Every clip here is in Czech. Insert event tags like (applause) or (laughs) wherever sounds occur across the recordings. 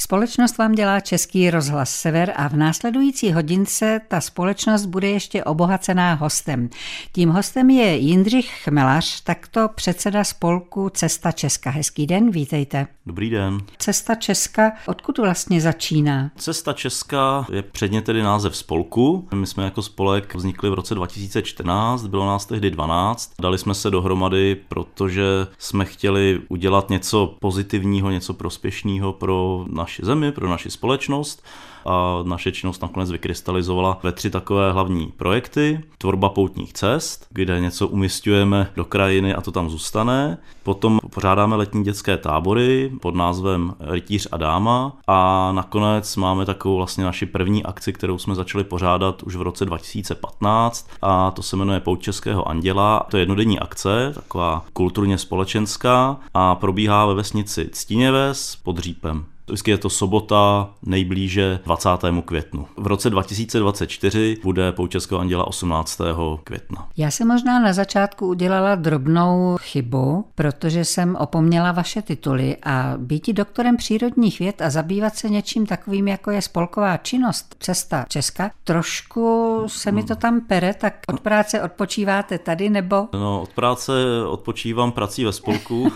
Společnost vám dělá Český rozhlas Sever a v následující hodince ta společnost bude ještě obohacená hostem. Tím hostem je Jindřich Chmelař, takto předseda spolku Cesta Česka. Hezký den, vítejte. Dobrý den. Cesta Česka, odkud vlastně začíná? Cesta Česka je předně tedy název spolku. My jsme jako spolek vznikli v roce 2014, bylo nás tehdy 12. Dali jsme se dohromady, protože jsme chtěli udělat něco pozitivního, něco prospěšného pro naši zemi, pro naši společnost a naše činnost nakonec vykrystalizovala ve tři takové hlavní projekty. Tvorba poutních cest, kde něco umistujeme do krajiny a to tam zůstane. Potom pořádáme letní dětské tábory pod názvem Rytíř a dáma a nakonec máme takovou vlastně naši první akci, kterou jsme začali pořádat už v roce 2015 a to se jmenuje Pout Českého anděla. To je jednodenní akce, taková kulturně společenská a probíhá ve vesnici Ctíněves pod Řípem. Vždycky je to sobota nejblíže 20. květnu. V roce 2024 bude Poučeského anděla 18. května. Já jsem možná na začátku udělala drobnou chybu, protože jsem opomněla vaše tituly a být doktorem přírodních věd a zabývat se něčím takovým, jako je spolková činnost Cesta Česka, trošku se mi to tam pere, tak od práce odpočíváte tady nebo? No, od práce odpočívám prací ve spolku.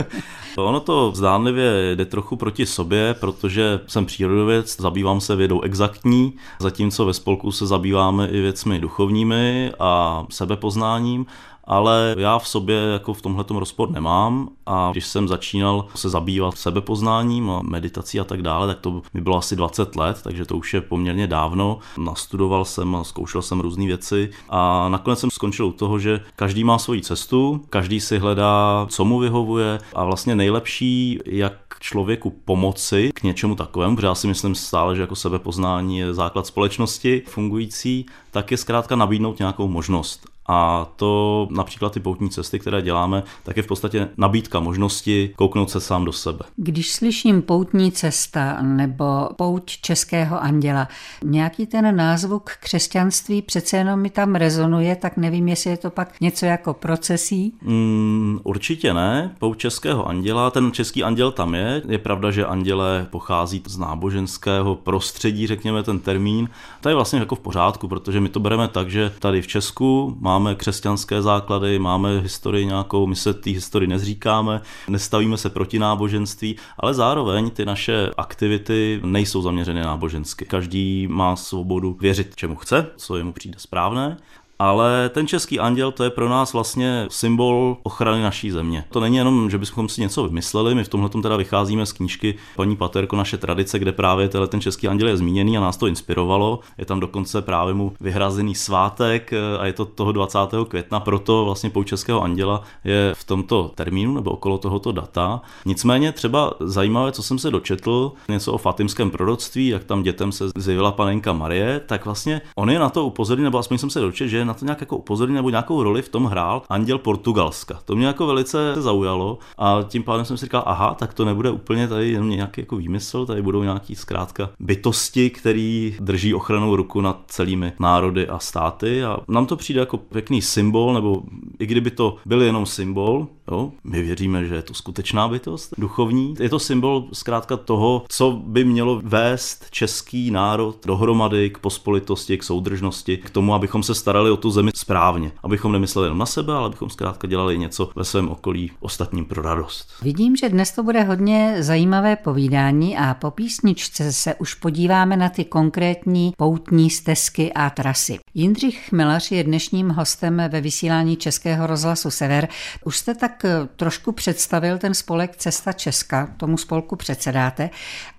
(laughs) ono to zdánlivě jde trochu proti sobě, sobě, protože jsem přírodověd, zabývám se vědou exaktní, zatímco ve spolku se zabýváme i věcmi duchovními a sebepoznáním ale já v sobě jako v tomhle rozpor nemám a když jsem začínal se zabývat sebepoznáním a meditací a tak dále, tak to mi bylo asi 20 let, takže to už je poměrně dávno. Nastudoval jsem a zkoušel jsem různé věci a nakonec jsem skončil u toho, že každý má svoji cestu, každý si hledá, co mu vyhovuje a vlastně nejlepší, jak člověku pomoci k něčemu takovému, protože já si myslím stále, že jako sebepoznání je základ společnosti fungující, tak je zkrátka nabídnout nějakou možnost. A to například ty poutní cesty, které děláme, tak je v podstatě nabídka možnosti kouknout se sám do sebe. Když slyším poutní cesta nebo pouť českého anděla, nějaký ten názvuk křesťanství přece jenom mi tam rezonuje, tak nevím, jestli je to pak něco jako procesí? Mm, určitě ne. Pouť českého anděla, ten český anděl tam je. Je pravda, že anděle pochází z náboženského prostředí, řekněme ten termín. To je vlastně jako v pořádku, protože my to bereme tak, že tady v Česku má máme křesťanské základy, máme historii nějakou, my se té historii nezříkáme, nestavíme se proti náboženství, ale zároveň ty naše aktivity nejsou zaměřené nábožensky. Každý má svobodu věřit, čemu chce, co jemu přijde správné ale ten český anděl to je pro nás vlastně symbol ochrany naší země. To není jenom, že bychom si něco vymysleli, my v tomhle teda vycházíme z knížky paní Paterko Naše tradice, kde právě ten český anděl je zmíněný a nás to inspirovalo. Je tam dokonce právě mu vyhrazený svátek eh, a je to toho 20. května, proto vlastně pou českého anděla je v tomto termínu nebo okolo tohoto data. Nicméně třeba zajímavé, co jsem se dočetl, něco o fatimském proroctví, jak tam dětem se zjevila panenka Marie, tak vlastně on je na to upozorněn, nebo aspoň jsem se dočetl, že na to nějak jako upozornil nebo nějakou roli v tom hrál Anděl Portugalska. To mě jako velice zaujalo a tím pádem jsem si říkal, aha, tak to nebude úplně tady jenom nějaký jako výmysl, tady budou nějaký zkrátka bytosti, který drží ochranou ruku nad celými národy a státy a nám to přijde jako pěkný symbol, nebo i kdyby to byl jenom symbol, jo, my věříme, že je to skutečná bytost, duchovní, je to symbol zkrátka toho, co by mělo vést český národ dohromady k pospolitosti, k soudržnosti, k tomu, abychom se starali o tu zemi správně. Abychom nemysleli jenom na sebe, ale abychom zkrátka dělali něco ve svém okolí ostatním pro radost. Vidím, že dnes to bude hodně zajímavé povídání a po písničce se už podíváme na ty konkrétní poutní stezky a trasy. Jindřich Chmelař je dnešním hostem ve vysílání Českého rozhlasu Sever. Už jste tak eh, trošku představil ten spolek Cesta Česka, tomu spolku předsedáte.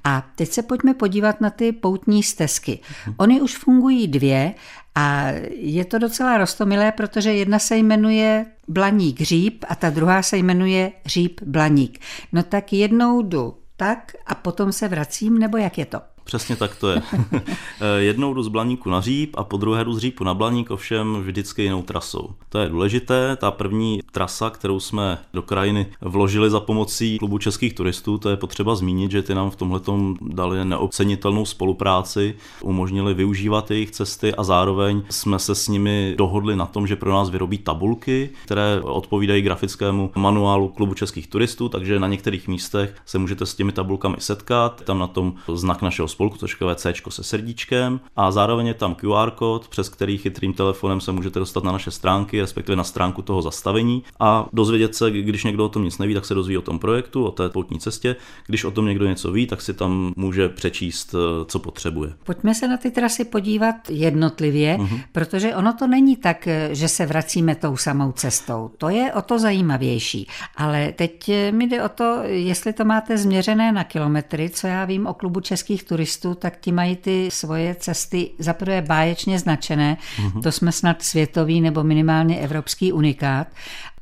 A teď se pojďme podívat na ty poutní stezky. Ony už fungují dvě a je to docela rostomilé, protože jedna se jmenuje Blaník Říp a ta druhá se jmenuje Říp Blaník. No tak jednou jdu tak a potom se vracím, nebo jak je to? Přesně tak to je. (laughs) Jednou jdu z Blaníku na Říp a po druhé jdu z Řípu na Blaník, ovšem vždycky jinou trasou. To je důležité. Ta první trasa, kterou jsme do krajiny vložili za pomocí klubu českých turistů, to je potřeba zmínit, že ty nám v tomhle dali neocenitelnou spolupráci, umožnili využívat jejich cesty a zároveň jsme se s nimi dohodli na tom, že pro nás vyrobí tabulky, které odpovídají grafickému manuálu klubu českých turistů, takže na některých místech se můžete s těmi tabulkami setkat. Tam na tom znak našeho spolku, točkové C se srdíčkem a zároveň je tam QR kód, přes který chytrým telefonem se můžete dostat na naše stránky, respektive na stránku toho zastavení a dozvědět se, když někdo o tom nic neví, tak se dozví o tom projektu, o té poutní cestě. Když o tom někdo něco ví, tak si tam může přečíst, eh, co potřebuje. Pojďme se na ty trasy podívat jednotlivě, uh-huh. protože ono to není tak, eh, že se vracíme tou samou cestou. To je o to zajímavější. Ale teď eh, mi jde o to, jestli to máte změřené na kilometry, co já vím o klubu českých turistů, tak ti mají ty svoje cesty zaprvé báječně značené, uh-huh. to jsme snad světový nebo minimálně evropský unikát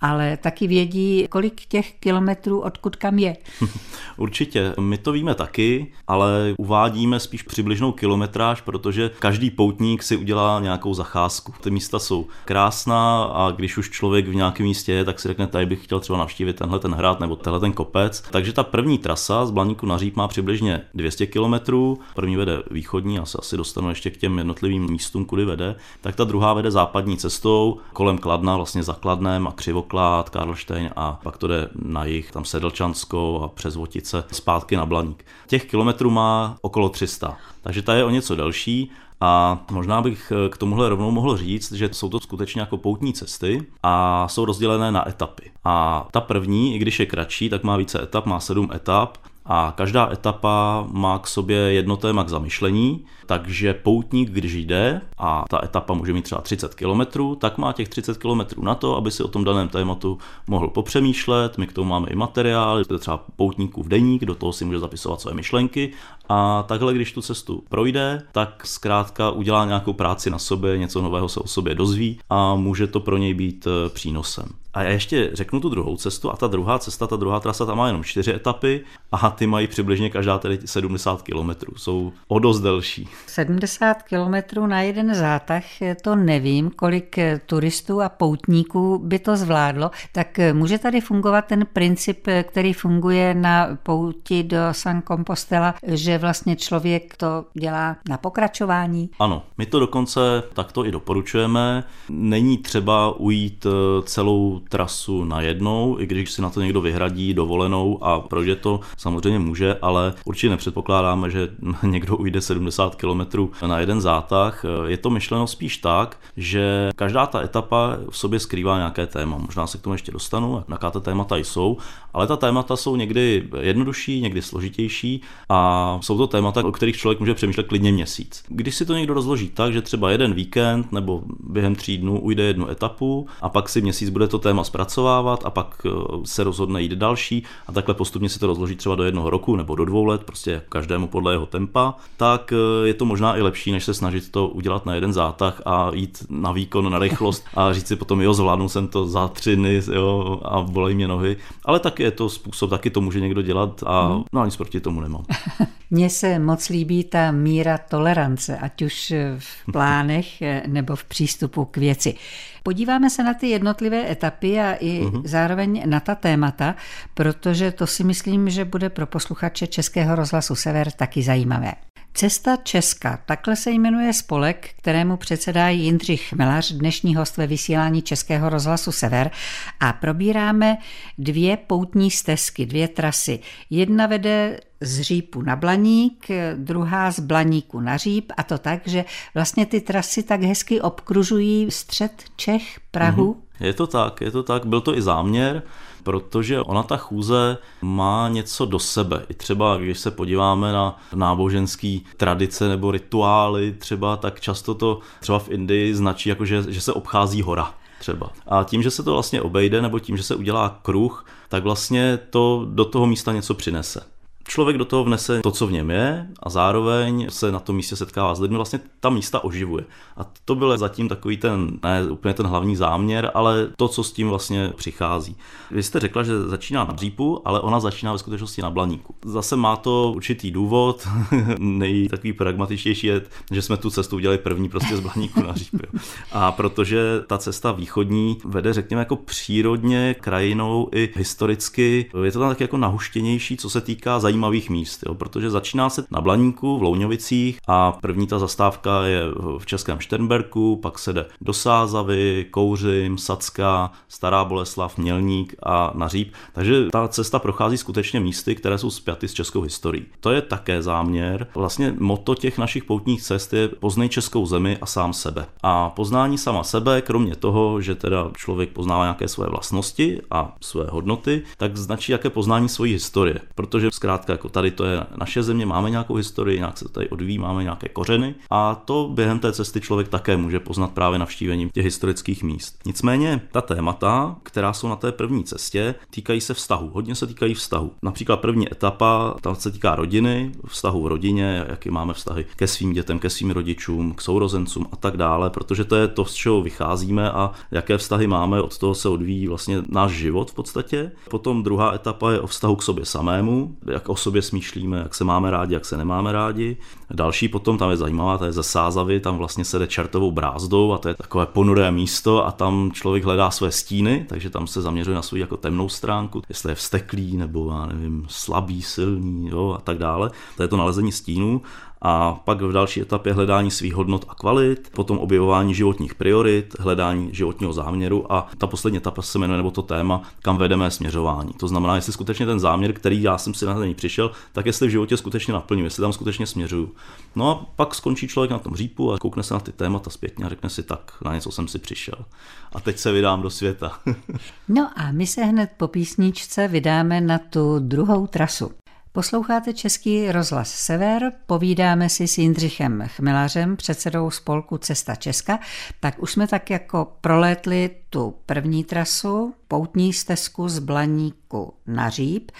ale taky vědí, kolik těch kilometrů odkud kam je. (laughs) Určitě, my to víme taky, ale uvádíme spíš přibližnou kilometráž, protože každý poutník si udělá nějakou zacházku. Ty místa jsou krásná a když už člověk v nějakém místě je, tak si řekne, tady bych chtěl třeba navštívit tenhle ten hrad nebo tenhle ten kopec. Takže ta první trasa z Blaníku na Říp má přibližně 200 kilometrů. První vede východní, já se asi dostanu ještě k těm jednotlivým místům, kudy vede. Tak ta druhá vede západní cestou kolem Kladna, vlastně za Kladnem a Křivok Poklad, Karlštejn a pak to jde na jich, tam Sedlčansko a přes Votice zpátky na Blaník. Těch kilometrů má okolo 300, takže ta je o něco delší a možná bych k tomuhle rovnou mohl říct, že jsou to skutečně jako poutní cesty a jsou rozdělené na etapy. A ta první, i když je kratší, tak má více etap, má sedm etap a každá etapa má k sobě jedno téma k zamyšlení, takže poutník, když jde a ta etapa může mít třeba 30 km, tak má těch 30 km na to, aby si o tom daném tématu mohl popřemýšlet. My k tomu máme i materiál, třeba poutníků v deník, do toho si může zapisovat své myšlenky a takhle, když tu cestu projde, tak zkrátka udělá nějakou práci na sobě, něco nového se o sobě dozví a může to pro něj být eh, přínosem. A já ještě řeknu tu druhou cestu a ta druhá cesta, ta druhá trasa, tam má jenom čtyři etapy a ty mají přibližně každá tedy 70 km. Jsou o dost delší. 70 km na jeden zátah, to nevím, kolik turistů a poutníků by to zvládlo, tak může tady fungovat ten princip, který funguje na pouti do San Compostela, že vlastně člověk to dělá na pokračování? Ano, my to dokonce takto i doporučujeme. Není třeba ujít eh, celou trasu najednou, i když si na to někdo vyhradí dovolenou a projde to, samozřejmě může, ale určitě nepředpokládáme, že (laughs) někdo ujde 70 km na jeden zátah. Je to myšleno spíš tak, že každá ta etapa v sobě skrývá nějaké téma. Možná se k tomu ještě dostanu, jaká ta témata jsou, ale ta témata jsou někdy jednodušší, někdy složitější a jsou to témata, o kterých člověk může přemýšlet klidně měsíc. Když si to někdo rozloží tak, že třeba jeden víkend nebo během tří dnů ujde jednu etapu a pak si měsíc bude to téma zpracovávat a pak eh, se rozhodne jít další a takhle postupně si to rozloží třeba do jednoho roku nebo do dvou let, prostě každému podle jeho tempa, tak eh, je to možná i lepší, než se snažit to udělat na jeden zátah a jít na výkon, na rychlost a říct si potom, jo, zvládnu jsem to za tři dny jo, a bolej mě nohy. Ale taky je to způsob, taky to může někdo dělat a hmm. no nic proti tomu nemám. (laughs) Mně se moc líbí ta míra tolerance, ať už v (laughs) plánech eh, nebo v přístupu k věci. Podíváme se na ty jednotlivé etapy a i uh-huh. zároveň na ta témata, protože to si myslím, že bude pro posluchače Českého rozhlasu Sever taky zajímavé. Cesta Česka, takhle se jmenuje spolek, kterému předsedá Jindřich Melař, dnešní host ve vysílání Českého rozhlasu Sever a probíráme dvě poutní stezky, dvě trasy. Jedna vede z Řípu na Blaník, druhá z Blaníku na Říp a to tak, že vlastně ty trasy tak hezky obkružují střed Čech, Prahu. Mm-hmm. Je to tak, je to tak, byl to i záměr protože ona ta chůze má něco do sebe. I třeba, když se podíváme na náboženské tradice nebo rituály třeba, tak často to třeba v Indii značí jako, že, že se obchází hora třeba. A tím, že se to vlastně obejde, nebo tím, že se udělá kruh, tak vlastně to do toho místa něco přinese. Člověk do toho vnese to, co v něm je a zároveň se na tom místě setkává s lidmi, vlastně ta místa oživuje. A to byl zatím takový ten, ne úplně ten hlavní záměr, ale to, co s tím vlastně přichází. Vy jste řekla, že začíná na dřípu, ale ona začíná ve skutečnosti na blaníku. Zase má to určitý důvod, (laughs) nej takový pragmatičtější je, že jsme tu cestu udělali první prostě z blaníku na dříp. Jo. A protože ta cesta východní vede, řekněme, jako přírodně, krajinou i historicky, je to tam tak jako nahuštěnější, co se týká zajímavých míst, jo, protože začíná se na Blaníku v Louňovicích a první ta zastávka je v Českém Šternberku, pak se jde do Sázavy, Kouřim, Sacka, Stará Boleslav, Mělník a na Říp. Takže ta cesta prochází skutečně místy, které jsou spjaty s českou historií. To je také záměr. Vlastně moto těch našich poutních cest je poznej českou zemi a sám sebe. A poznání sama sebe, kromě toho, že teda člověk poznává nějaké své vlastnosti a své hodnoty, tak značí jaké poznání svojí historie. Protože zkrátka jako tady to je naše země, máme nějakou historii, nějak se tady odvíjí, máme nějaké kořeny a to během té cesty člověk také může poznat právě navštívením těch historických míst. Nicméně ta témata, která jsou na té první cestě, týkají se vztahu. Hodně se týkají vztahu. Například první etapa, ta se týká rodiny, vztahu v rodině, jaký máme vztahy ke svým dětem, ke svým rodičům, k sourozencům a tak dále, protože to je to, z čeho vycházíme a jaké vztahy máme, od toho se odvíjí vlastně náš život v podstatě. Potom druhá etapa je o vztahu k sobě samému, jak o sobě smýšlíme, jak se máme rádi, jak se nemáme rádi. Další potom, tam je zajímavá, to je ze Sázavy, tam vlastně se jde čertovou brázdou a to je takové ponuré místo a tam člověk hledá své stíny, takže tam se zaměřuje na svou jako temnou stránku, jestli je vsteklý nebo já nevím, slabý, silný jo, a tak dále. To je to nalezení stínů a pak v další etapě hledání svých hodnot a kvalit, potom objevování životních priorit, hledání životního záměru a ta poslední etapa se jmenuje nebo to téma, kam vedeme směřování. To znamená, jestli skutečně ten záměr, který já jsem si na něj přišel, tak jestli v životě skutečně naplňuji, jestli tam skutečně směřuju. No a pak skončí člověk na tom řípu a koukne se na ty témata zpětně a řekne si tak, na něco jsem si přišel. A teď se vydám do světa. (laughs) no a my se hned po písničce vydáme na tu druhou trasu. Posloucháte Český rozhlas Sever, povídáme si s Jindřichem Chmelařem, předsedou spolku Cesta Česka, tak už jsme tak jako prolétli tu první trasu, poutní stezku z Blaníku na Říp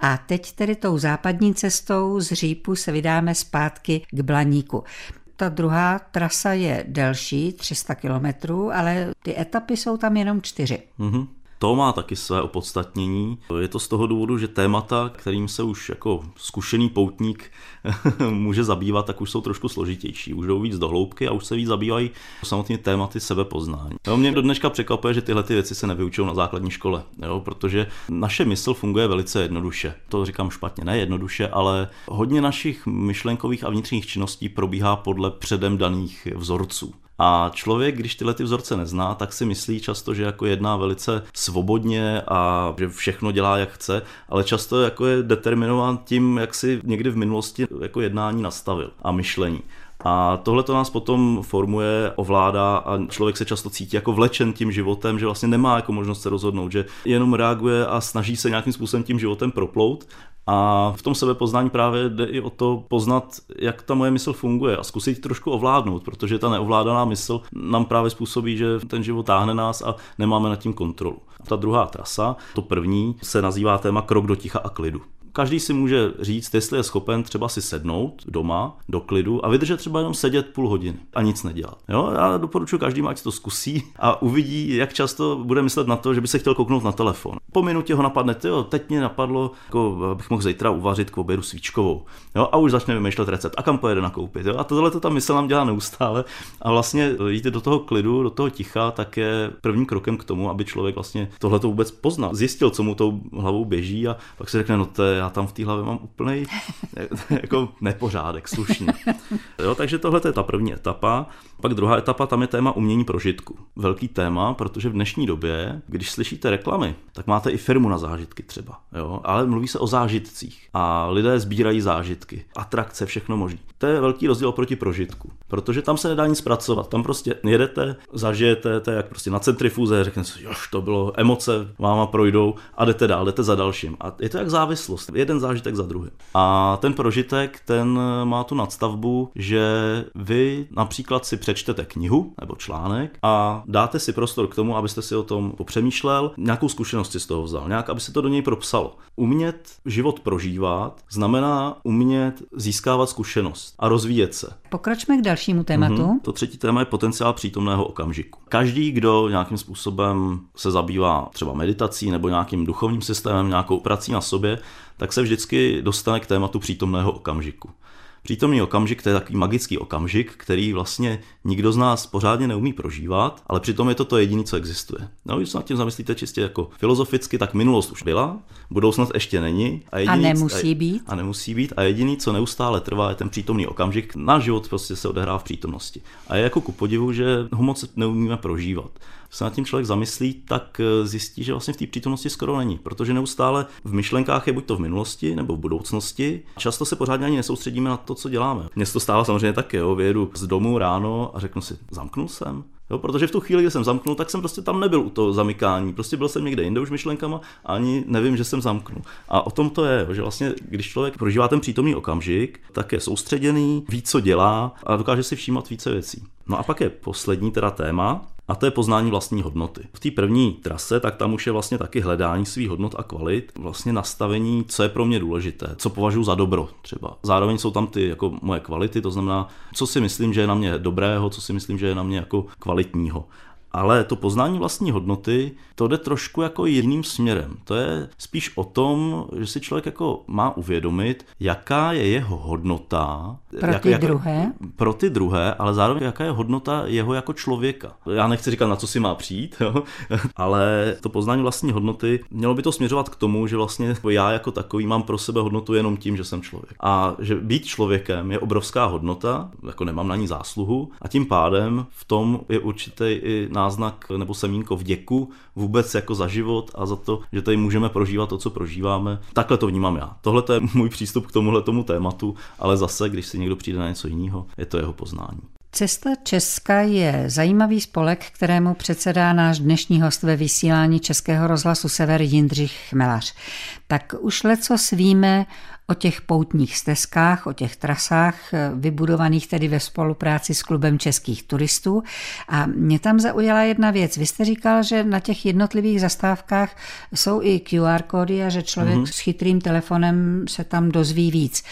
a teď tedy tou západní cestou z Řípu se vydáme zpátky k Blaníku. Ta druhá trasa je delší, 300 kilometrů, ale ty etapy jsou tam jenom čtyři. Mm-hmm. To má taky své opodstatnění. Je to z toho důvodu, že témata, kterým se už jako zkušený poutník (laughs) může zabývat, tak už jsou trošku složitější. Už jdou víc do hloubky a už se víc zabývají samotně tématy sebepoznání. Jo, mě do dneška překvapuje, že tyhle ty věci se nevyučují na základní škole, jo, protože naše mysl funguje velice jednoduše. To říkám špatně, ne jednoduše, ale hodně našich myšlenkových a vnitřních činností probíhá podle předem daných vzorců. A člověk, když tyhle ty vzorce nezná, tak si myslí často, že jako jedná velice svobodně a že všechno dělá jak chce, ale často jako je determinován tím, jak si někdy v minulosti jako jednání nastavil a myšlení. A tohle to nás potom formuje, ovládá a člověk se často cítí jako vlečen tím životem, že vlastně nemá jako možnost se rozhodnout, že jenom reaguje a snaží se nějakým způsobem tím životem proplout a v tom sebepoznání právě jde i o to poznat, jak ta moje mysl funguje a zkusit trošku ovládnout, protože ta neovládaná mysl nám právě způsobí, že ten život táhne nás a nemáme nad tím kontrolu. Ta druhá trasa, to první, se nazývá téma krok do ticha a klidu každý si může říct, jestli je schopen třeba si sednout doma do klidu a vydržet třeba jenom sedět půl hodiny a nic nedělat. Jo? Já doporučuji každý, ať to zkusí a uvidí, jak často bude myslet na to, že by se chtěl kouknout na telefon. Po minutě ho napadne, jo, teď mě napadlo, jako, abych mohl zítra uvařit k obědu svíčkovou. Jo? A už začne vymýšlet recept a kam pojede nakoupit. Jo? A tohle to ta mysl nám dělá neustále. A vlastně jít do toho klidu, do toho ticha, tak je prvním krokem k tomu, aby člověk vlastně tohle to vůbec poznal, zjistil, co mu tou hlavou běží a pak si řekne, no to je já tam v té hlavě mám úplný (laughs) jako nepořádek, slušně. Jo, takže tohle je ta první etapa. Pak druhá etapa, tam je téma umění prožitku. Velký téma, protože v dnešní době, když slyšíte reklamy, tak máte i firmu na zážitky třeba. Jo? Ale mluví se o zážitcích a lidé sbírají zážitky, atrakce, všechno možné. To je velký rozdíl proti prožitku, protože tam se nedá nic pracovat. Tam prostě jedete, zažijete, to je jak prostě na centrifuze, řeknete si, to bylo emoce, váma projdou a jdete dál, jdete za dalším. A je to jak závislost jeden zážitek za druhý. A ten prožitek, ten má tu nadstavbu, že vy například si přečtete knihu nebo článek a dáte si prostor k tomu, abyste si o tom popřemýšlel, nějakou zkušenost si z toho vzal, nějak, aby se to do něj propsalo. Umět život prožívat znamená umět získávat zkušenost a rozvíjet se. Pokračme k dalšímu tématu. Mm-hmm. To třetí téma je potenciál přítomného okamžiku. Každý, kdo nějakým způsobem se zabývá třeba meditací nebo nějakým duchovním systémem, nějakou prací na sobě, tak se vždycky dostane k tématu přítomného okamžiku. Přítomný okamžik to je takový magický okamžik, který vlastně nikdo z nás pořádně neumí prožívat, ale přitom je to to jediné, co existuje. No, když se nad tím zamyslíte čistě jako filozoficky, tak minulost už byla, budoucnost ještě není. A, jediný, a nemusí být. A nemusí být. A jediný, co neustále trvá, je ten přítomný okamžik. Náš život prostě se odehrává v přítomnosti. A je jako ku podivu, že ho moc neumíme prožívat se nad tím člověk zamyslí, tak eh, zjistí, že vlastně v té přítomnosti skoro není, protože neustále v myšlenkách je buď to v minulosti nebo v budoucnosti. Často se pořádně ani nesoustředíme na to, co děláme. Mně to stává samozřejmě taky, jo, vyjedu z domu ráno a řeknu si, zamknul jsem, Jo, protože v tu chvíli, kdy jsem zamknul, tak jsem prostě tam nebyl u toho zamykání. Prostě byl jsem někde jinde už myšlenkama a ani nevím, že jsem zamknul. A o tom to je, že vlastně, když člověk prožívá ten přítomný okamžik, tak je soustředěný, ví, co dělá a dokáže si všímat více věcí. No a pak je poslední teda téma, a to je poznání vlastní hodnoty. V té první trase, tak tam už je vlastně taky hledání svých hodnot a kvalit, vlastně nastavení, co je pro mě důležité, co považuji za dobro třeba. Zároveň jsou tam ty jako moje kvality, to znamená, co si myslím, že je na mě dobrého, co si myslím, že je na mě jako kvalitního. Ale to poznání vlastní hodnoty, to jde trošku jako jiným směrem. To je spíš o tom, že si člověk jako má uvědomit, jaká je jeho hodnota. Pro jak, ty jak, druhé? Pro ty druhé, ale zároveň jaká je hodnota jeho jako člověka. Já nechci říkat, na co si má přijít, jo? (laughs) ale to poznání vlastní hodnoty, mělo by to směřovat k tomu, že vlastně já jako takový mám pro sebe hodnotu jenom tím, že jsem člověk. A že být člověkem je obrovská hodnota, jako nemám na ní zásluhu, a tím pádem v tom je určitý i náznak nebo semínko vděku vůbec jako za život a za to, že tady můžeme prožívat to, co prožíváme. Takhle to vnímám já. Tohle je můj přístup k tomuhle tomu tématu, ale zase, když si někdo přijde na něco jiného, je to jeho poznání. Cesta Česka je zajímavý spolek, kterému předsedá náš dnešní host ve vysílání Českého rozhlasu Sever Jindřich Chmelař. Tak už leco svíme o těch poutních stezkách, o těch trasách, eh, vybudovaných tedy ve spolupráci s klubem českých turistů. A mě tam zaujala jedna věc. Vy jste říkal, že na těch jednotlivých zastávkách jsou i QR kódy a že člověk mm-hmm. s chytrým telefonem se tam dozví víc.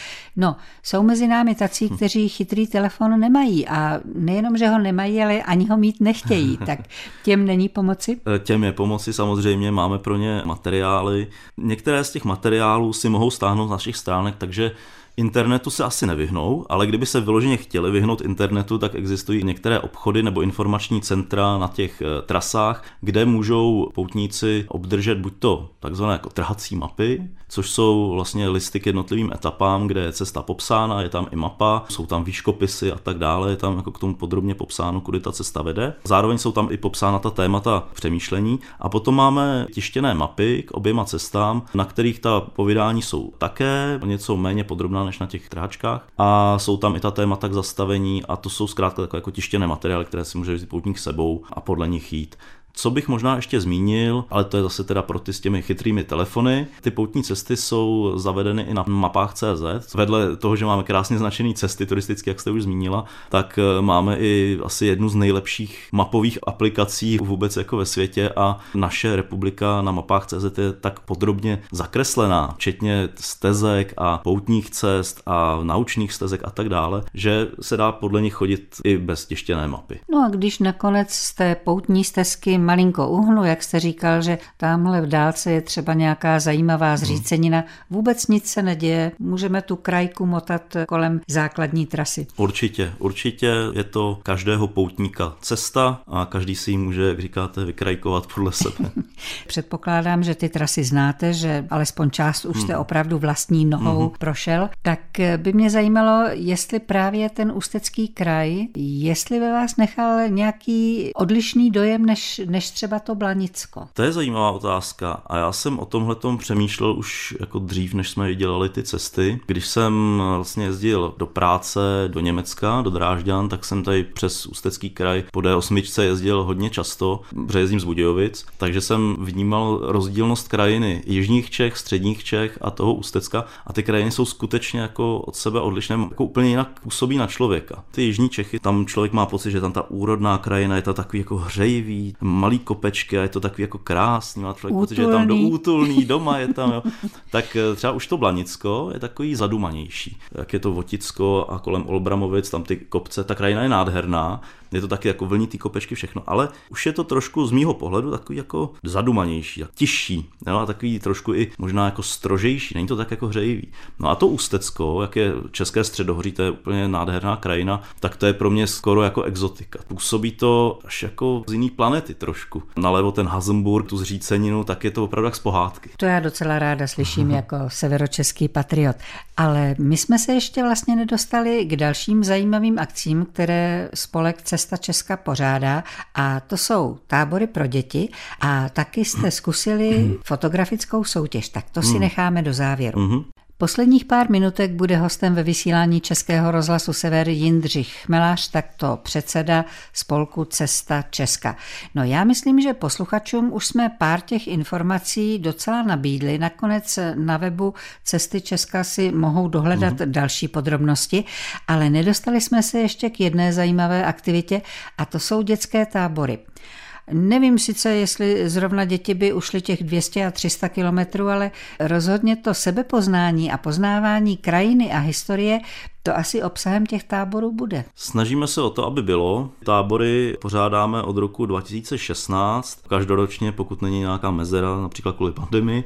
No, jsou mezi námi tací, hm. kteří chytrý telefon nemají a nejenom, že ho nemají, ale ani ho mít nechtějí. (laughs) Tak těm není pomoci? Eh, těm je pomoci samozřejmě, máme pro ně materiály. Některé z těch materiálů si mohou stáhnout z našich stránek, takže Internetu se asi nevyhnou, ale kdyby se vyloženě chtěli vyhnout internetu, tak existují některé obchody nebo informační centra na těch eh, trasách, kde můžou poutníci obdržet buď to takzvané jako trhací mapy, což jsou vlastně listy k jednotlivým etapám, kde je cesta popsána, je tam i mapa, jsou tam výškopisy a tak dále, je tam jako k tomu podrobně popsáno, kudy ta cesta vede. Zároveň jsou tam i popsána ta témata přemýšlení a potom máme tištěné mapy k oběma cestám, na kterých ta povídání jsou také něco méně podrobná než na těch tráčkách a jsou tam i ta témata k zastavení a to jsou zkrátka takové jako tištěné materiály, které si může vzít poutník sebou a podle nich jít. Co bych možná ještě zmínil, ale to je zase teda pro ty s těmi chytrými telefony, ty poutní cesty jsou zavedeny i na mapách CZ. Vedle toho, že máme krásně značené cesty turistické, jak jste už zmínila, tak eh, máme i asi jednu z nejlepších mapových aplikací vůbec jako ve světě a naše republika na mapách CZ je tak podrobně zakreslená, včetně stezek a poutních cest a naučných stezek a tak dále, že se dá podle nich chodit i bez tištěné mapy. No a když nakonec z té poutní stezky malinko uhnu, jak jste říkal, že tamhle v dálce je třeba nějaká zajímavá hmm. zřícenina. Vůbec nic se neděje, můžeme tu krajku motat kolem základní trasy. Určitě, určitě je to každého poutníka cesta a každý si ji může, jak říkáte, vykrajkovat podle sebe. (laughs) (laughs) Předpokládám, že ty trasy znáte, že alespoň část už jste hmm. opravdu vlastní nohou hmm. prošel, tak by mě zajímalo, jestli právě ten ústecký kraj, jestli ve vás nechal nějaký odlišný dojem než než třeba to Blanicko? To je zajímavá otázka a já jsem o tomhle přemýšlel už jako dřív, než jsme dělali ty cesty. Když jsem vlastně jezdil do práce do Německa, do Drážďan, tak jsem tady přes Ústecký kraj po D8 jezdil hodně často, protože jezdím z Budějovic, takže jsem vnímal rozdílnost krajiny jižních Čech, středních Čech a toho Ústecka a ty krajiny jsou skutečně jako od sebe odlišné, jako úplně jinak působí na člověka. Ty jižní Čechy, tam člověk má pocit, že tam ta úrodná krajina je to takový jako hřejivý, malý kopečky a je to takový jako krásný, má člověk pocit, že je tam do útulný, (laughs) doma je tam, jo. Tak eh, třeba už to Blanicko je takový zadumanější. Jak je to Voticko a kolem Olbramovic, tam ty kopce, ta krajina je nádherná, je to taky jako vlnitý kopečky, všechno, ale už je to trošku z mýho pohledu takový jako zadumanější, tižší, jo, a takový trošku i možná jako strožejší, není to tak jako hřejivý. No a to Ústecko, jak je České středohoří, to je úplně nádherná krajina, tak to je pro mě skoro jako exotika. Působí to až jako z jiný planety trošku. Nalevo ten Hazenburg, tu zříceninu, tak je to opravdu jak z pohádky. To já docela ráda slyším jako severočeský patriot. Ale my jsme se ještě vlastně nedostali k dalším zajímavým akcím, které spolek Cesta Česka pořádá a to jsou tábory pro děti a taky jste zkusili fotografickou soutěž, tak to si hmm. necháme do závěru. Mhm. Posledních pár minutek bude hostem ve vysílání Českého rozhlasu Sever Jindřich Chmelář, takto předseda spolku Cesta Česka. No já myslím, že posluchačům už jsme pár těch informací docela nabídli. Nakonec na webu Cesty Česka si mohou dohledat mm-hmm. další podrobnosti, ale nedostali jsme se ještě k jedné zajímavé aktivitě a to jsou dětské tábory. Nevím sice, jestli zrovna děti by ušly těch 200 a 300 kilometrů, ale rozhodně to sebepoznání a poznávání krajiny a historie to asi obsahem těch táborů bude. Snažíme se o to, aby bylo. Tábory pořádáme od roku 2016, každoročně, pokud není nějaká mezera, například kvůli pandemii.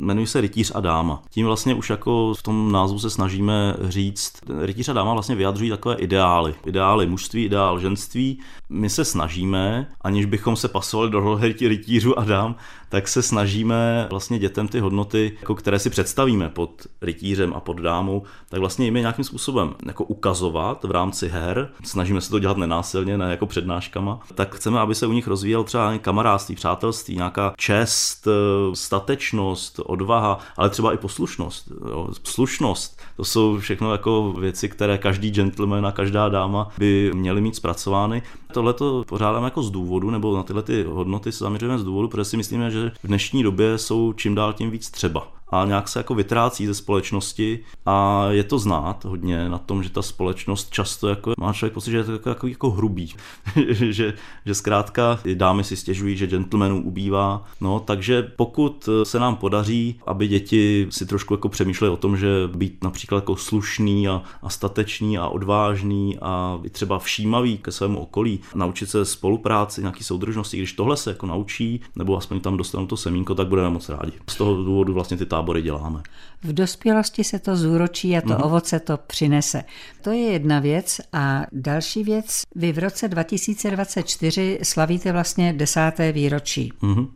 Jmenují se Rytíř a dáma. Tím vlastně už jako v tom názvu se snažíme říct, Rytíř a dáma vlastně vyjadřují takové ideály. Ideály mužství, ideál ženství. My se snažíme, aniž bychom se pasovali do role rytířů a dám, tak se snažíme vlastně dětem ty hodnoty, jako které si představíme pod rytířem a pod dámou, tak vlastně jim je nějakým způsobem jako ukazovat v rámci her. Snažíme se to dělat nenásilně, ne jako přednáškama. Tak chceme, aby se u nich rozvíjel třeba kamarádství, přátelství, nějaká čest, statečnost, odvaha, ale třeba i poslušnost, jo, slušnost. To jsou všechno jako věci, které každý gentleman a každá dáma by měly mít zpracovány. Tohle to pořádáme jako z důvodu, nebo na tyhle ty hodnoty se zaměřujeme z důvodu, protože si myslíme, že v dnešní době jsou čím dál tím víc třeba a nějak se jako vytrácí ze společnosti. A je to znát hodně na tom, že ta společnost často jako má člověk pocit, že je to jako, jako, jako hrubý, (laughs) že, že zkrátka dámy si stěžují, že gentlemanů ubývá, no takže pokud se nám podaří, aby děti si trošku jako přemýšleli o tom, že být například jako slušný a, a statečný a odvážný a i třeba všímavý ke svému okolí, naučit se spolupráci, nějaký soudržnosti, když tohle se jako naučí, nebo aspoň tam dostanou to semínko, tak budeme moc rádi. Z toho důvodu vlastně ty tábory děláme. V dospělosti se to zúročí a to mm-hmm. ovoce to přinese. To je jedna věc a další věc, vy v roce 2024 slavíte vlastně desáté výročí. Mm-hmm.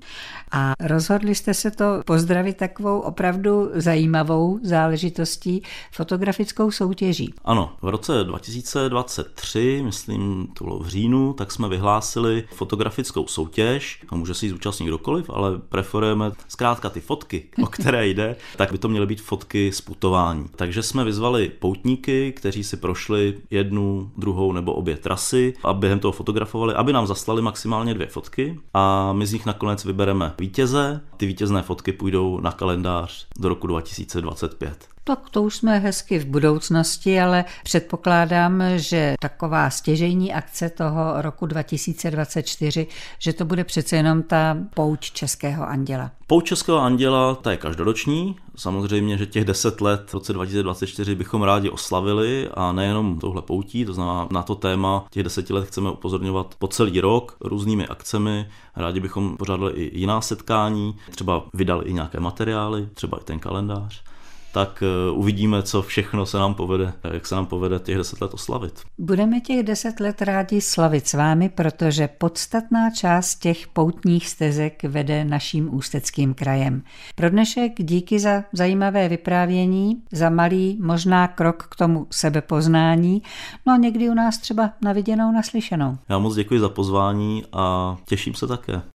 A rozhodli jste se to pozdravit takovou opravdu zajímavou záležitostí, fotografickou soutěží. Ano, v roce 2023, myslím to bylo v říjnu, tak jsme vyhlásili fotografickou soutěž. A může si ji zúčastnit kdokoliv, ale preferujeme zkrátka ty fotky, o které jde, (laughs) tak by to měly být fotky z putování. Takže jsme vyzvali poutníky, kteří si prošli jednu, druhou nebo obě trasy a během toho fotografovali, aby nám zaslali maximálně dvě fotky a my z nich nakonec vybereme vítěze. Ty vítězné fotky půjdou na kalendář do roku 2025. Tak to už jsme hezky v budoucnosti, ale předpokládám, že taková stěžejní akce toho roku 2024, že to bude přece jenom ta pouč Českého anděla. Pouč Českého anděla, ta je každoroční. Samozřejmě, že těch 10 let v roce 2024 bychom rádi oslavili a nejenom touhle poutí, to znamená na to téma těch 10 let chceme upozorňovat po celý rok různými akcemi. Rádi bychom pořádali i jiná setkání, třeba vydali i nějaké materiály, třeba i ten kalendář tak eh, uvidíme, co všechno se nám povede, jak se nám povede těch deset let oslavit. Budeme těch deset let rádi slavit s vámi, protože podstatná část těch poutních stezek vede naším ústeckým krajem. Pro dnešek díky za zajímavé vyprávění, za malý možná krok k tomu sebepoznání, no a někdy u nás třeba na viděnou, naslyšenou. Já moc děkuji za pozvání a těším se také.